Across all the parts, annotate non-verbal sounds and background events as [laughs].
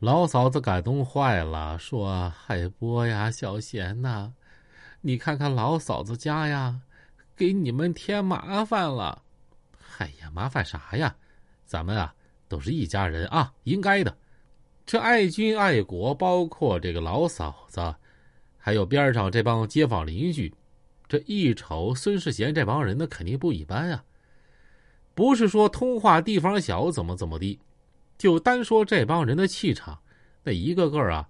老嫂子感动坏了，说：“海波呀，小贤呐，你看看老嫂子家呀，给你们添麻烦了。哎呀，麻烦啥呀？咱们啊都是一家人啊，应该的。这爱军爱国，包括这个老嫂子，还有边上这帮街坊邻居，这一瞅孙世贤这帮人，那肯定不一般啊。不是说通化地方小，怎么怎么地。”就单说这帮人的气场，那一个个啊，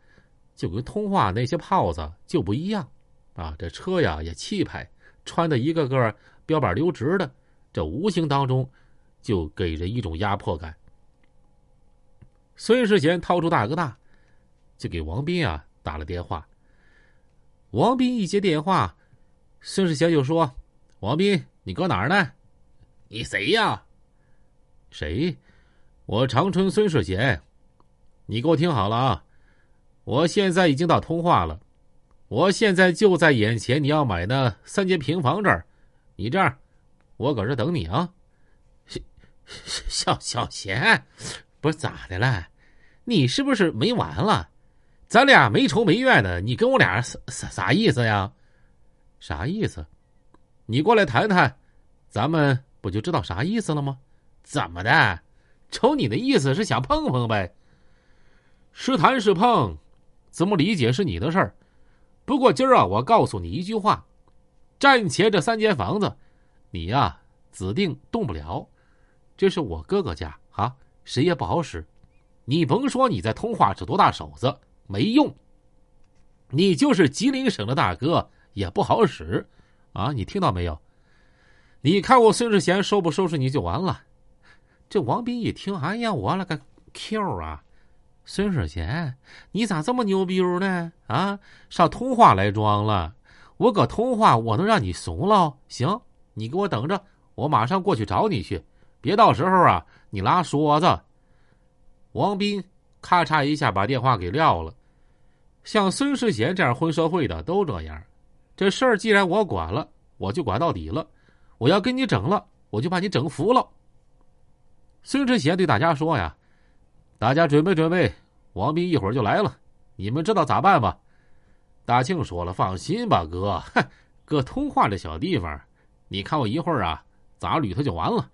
就跟通化那些炮子就不一样，啊，这车呀也气派，穿的一个个标板溜直的，这无形当中就给人一种压迫感。孙世贤掏出大哥大，就给王斌啊打了电话。王斌一接电话，孙世贤就说：“王斌，你搁哪儿呢？你谁呀？谁？” [laughs] 我长春孙世贤，你给我听好了啊！我现在已经到通化了，我现在就在眼前，你要买的三间平房这儿，你这样，我搁这等你啊！小小贤，不是咋的了？你是不是没完了？咱俩没仇没怨的，你跟我俩啥啥意思呀？啥意思？你过来谈谈，咱们不就知道啥意思了吗？怎么的？瞅你的意思是想碰碰呗，是谈是碰，怎么理解是你的事儿。不过今儿啊，我告诉你一句话：站前这三间房子，你呀指定动不了。这是我哥哥家啊，谁也不好使。你甭说你在通化是多大手子，没用。你就是吉林省的大哥，也不好使啊！你听到没有？你看我孙世贤收不收拾你就完了。这王斌一听，哎呀，我了个 Q 啊！孙世贤，你咋这么牛逼呢？啊，上通化来装了？我搁通化，我能让你怂了？行，你给我等着，我马上过去找你去。别到时候啊，你拉梭子。王斌咔嚓一下把电话给撂了。像孙世贤这样混社会的都这样。这事儿既然我管了，我就管到底了。我要跟你整了，我就把你整服了。孙志贤对大家说：“呀，大家准备准备，王斌一会儿就来了，你们知道咋办吧？”大庆说了：“放心吧，哥，搁通化这小地方，你看我一会儿啊，咋捋他就完了。”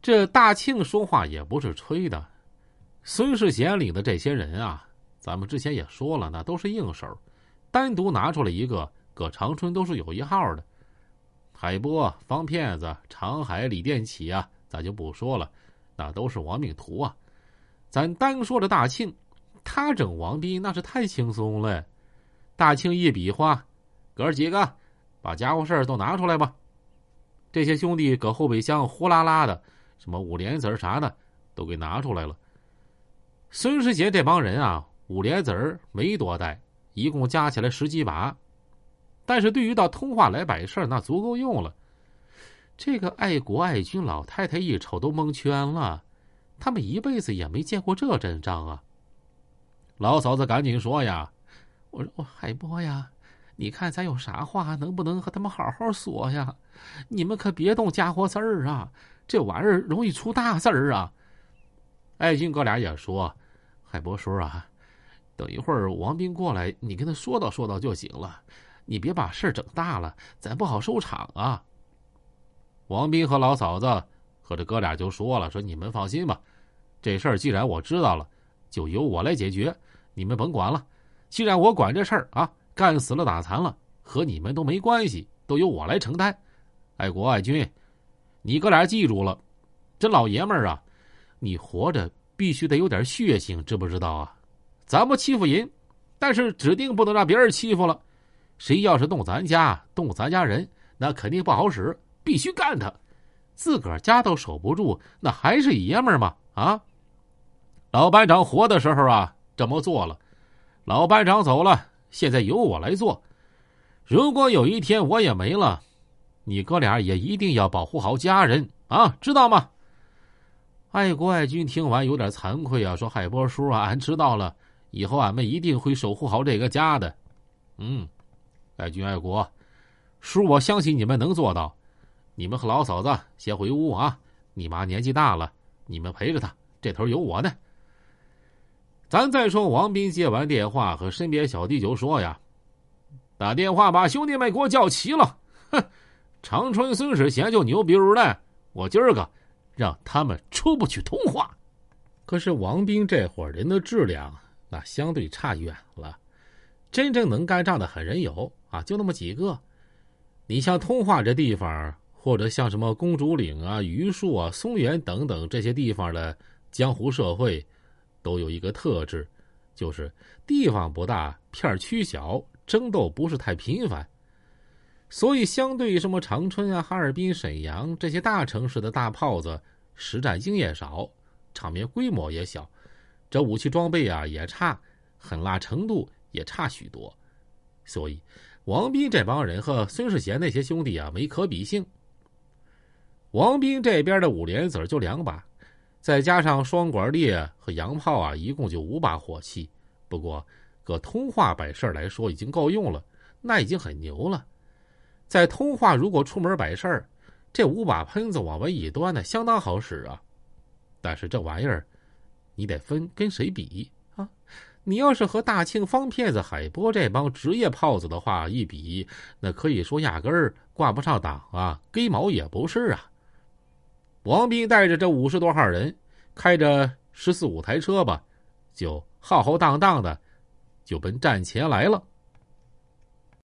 这大庆说话也不是吹的。孙世贤领的这些人啊，咱们之前也说了，那都是硬手，单独拿出来一个，搁长春都是有一号的。海波、方骗子、长海、李殿启啊，咱就不说了。那都是亡命徒啊！咱单说这大庆，他整王斌那是太轻松了。大庆一比划，哥几个把家伙事儿都拿出来吧。这些兄弟搁后备箱呼啦啦的，什么五莲子啥的都给拿出来了。孙世杰这帮人啊，五莲子没多带，一共加起来十几把，但是对于到通化来摆事儿那足够用了。这个爱国爱军老太太一瞅都蒙圈了，他们一辈子也没见过这阵仗啊！老嫂子赶紧说呀：“我说我海波呀，你看咱有啥话，能不能和他们好好说呀？你们可别动家伙事儿啊，这玩意儿容易出大事儿啊！”爱军哥俩也说：“海波叔啊，等一会儿王斌过来，你跟他说道说道就行了，你别把事儿整大了，咱不好收场啊。”王斌和老嫂子和这哥俩就说了：“说你们放心吧，这事儿既然我知道了，就由我来解决，你们甭管了。既然我管这事儿啊，干死了打残了，和你们都没关系，都由我来承担。爱国爱军，你哥俩记住了，这老爷们儿啊，你活着必须得有点血性，知不知道啊？咱不欺负人，但是指定不能让别人欺负了。谁要是动咱家，动咱家人，那肯定不好使。”必须干他，自个儿家都守不住，那还是爷们儿吗？啊！老班长活的时候啊，这么做了；老班长走了，现在由我来做。如果有一天我也没了，你哥俩也一定要保护好家人啊，知道吗？爱国爱军听完有点惭愧啊，说：“海波叔啊，俺知道了，以后俺们一定会守护好这个家的。”嗯，爱军爱国，叔，我相信你们能做到。你们和老嫂子先回屋啊！你妈年纪大了，你们陪着她，这头有我呢。咱再说，王斌接完电话，和身边小弟就说呀：“打电话把兄弟们给我叫齐了，哼，长春孙世贤就牛逼了，我今儿个让他们出不去通话。”可是王斌这伙人的质量那相对差远了，真正能干仗的狠人有啊，就那么几个。你像通化这地方，或者像什么公主岭啊、榆树啊、松原等等这些地方的江湖社会。都有一个特质，就是地方不大，片区小，争斗不是太频繁。所以，相对于什么长春啊、哈尔滨、沈阳这些大城市的大炮子，实战经验少，场面规模也小，这武器装备啊也差，狠辣程度也差许多。所以，王斌这帮人和孙世贤那些兄弟啊没可比性。王斌这边的五连子就两把。再加上双管猎和洋炮啊，一共就五把火器。不过，搁通化摆事儿来说，已经够用了，那已经很牛了。在通化，如果出门摆事儿，这五把喷子往外一端呢，相当好使啊。但是这玩意儿，你得分跟谁比啊？你要是和大庆方骗子、海波这帮职业炮子的话一比，那可以说压根儿挂不上档啊，根毛也不是啊。王斌带着这五十多号人，开着十四五台车吧，就浩浩荡荡的，就奔站前来了。